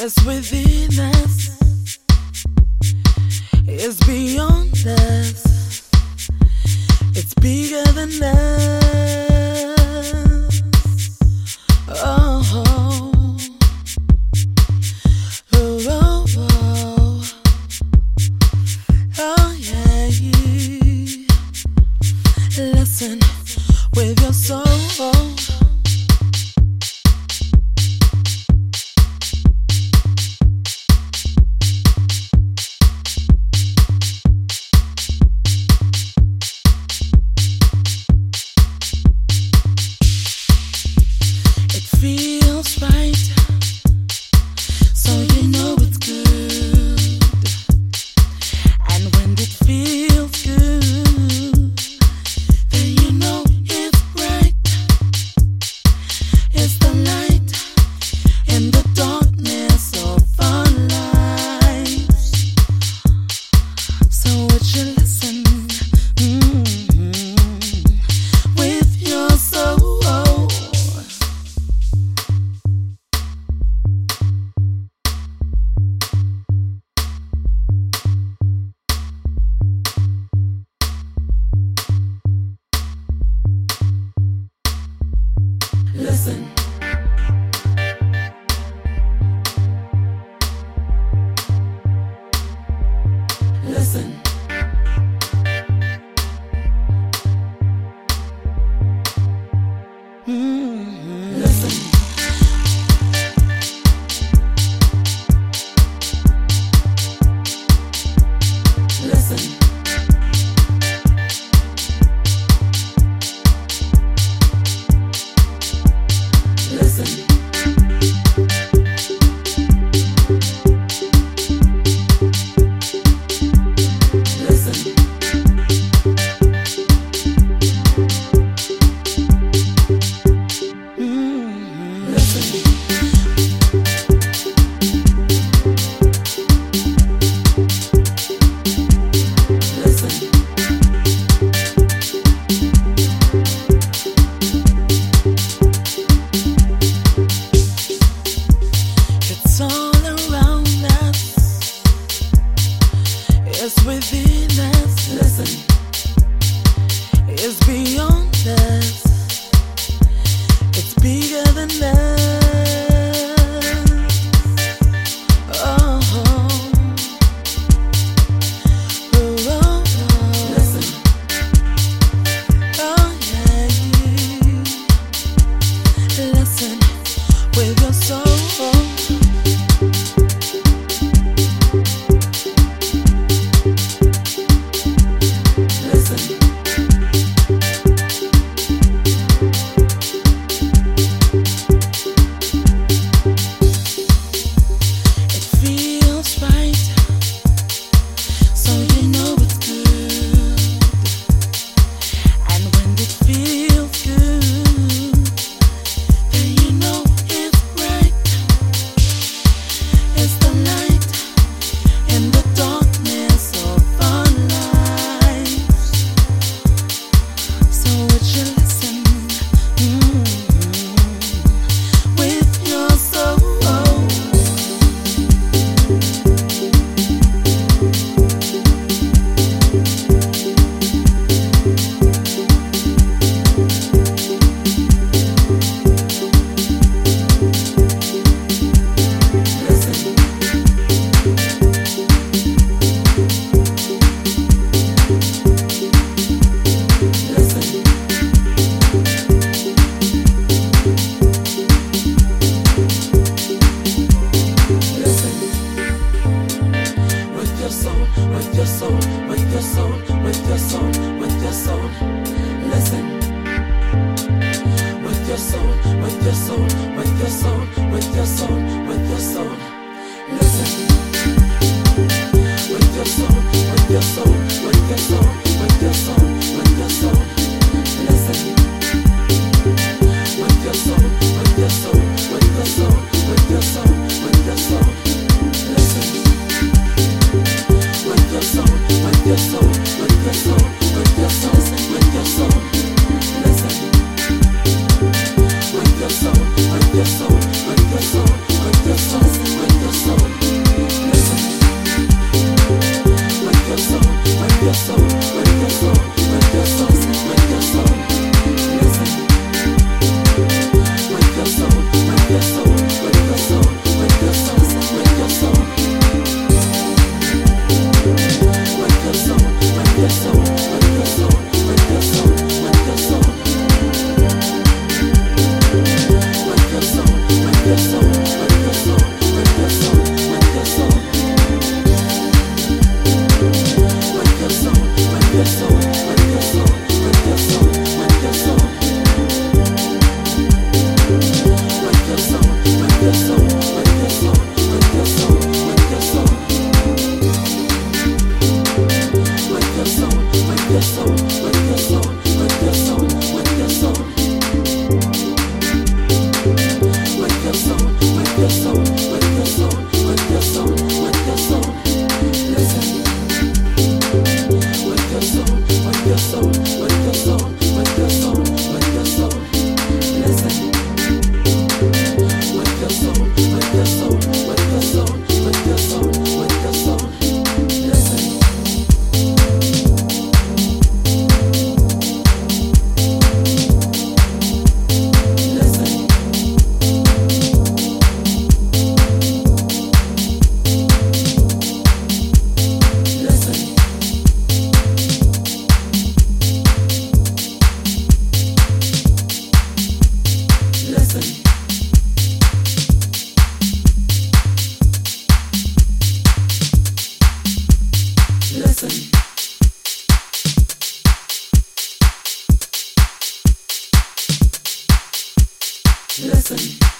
It's within us. It's beyond us. It's bigger than us. listen. It's beyond us. It's bigger than us. with your soul, with your soul. Listen. With your soul, with your soul, with your soul, with your soul. Listen.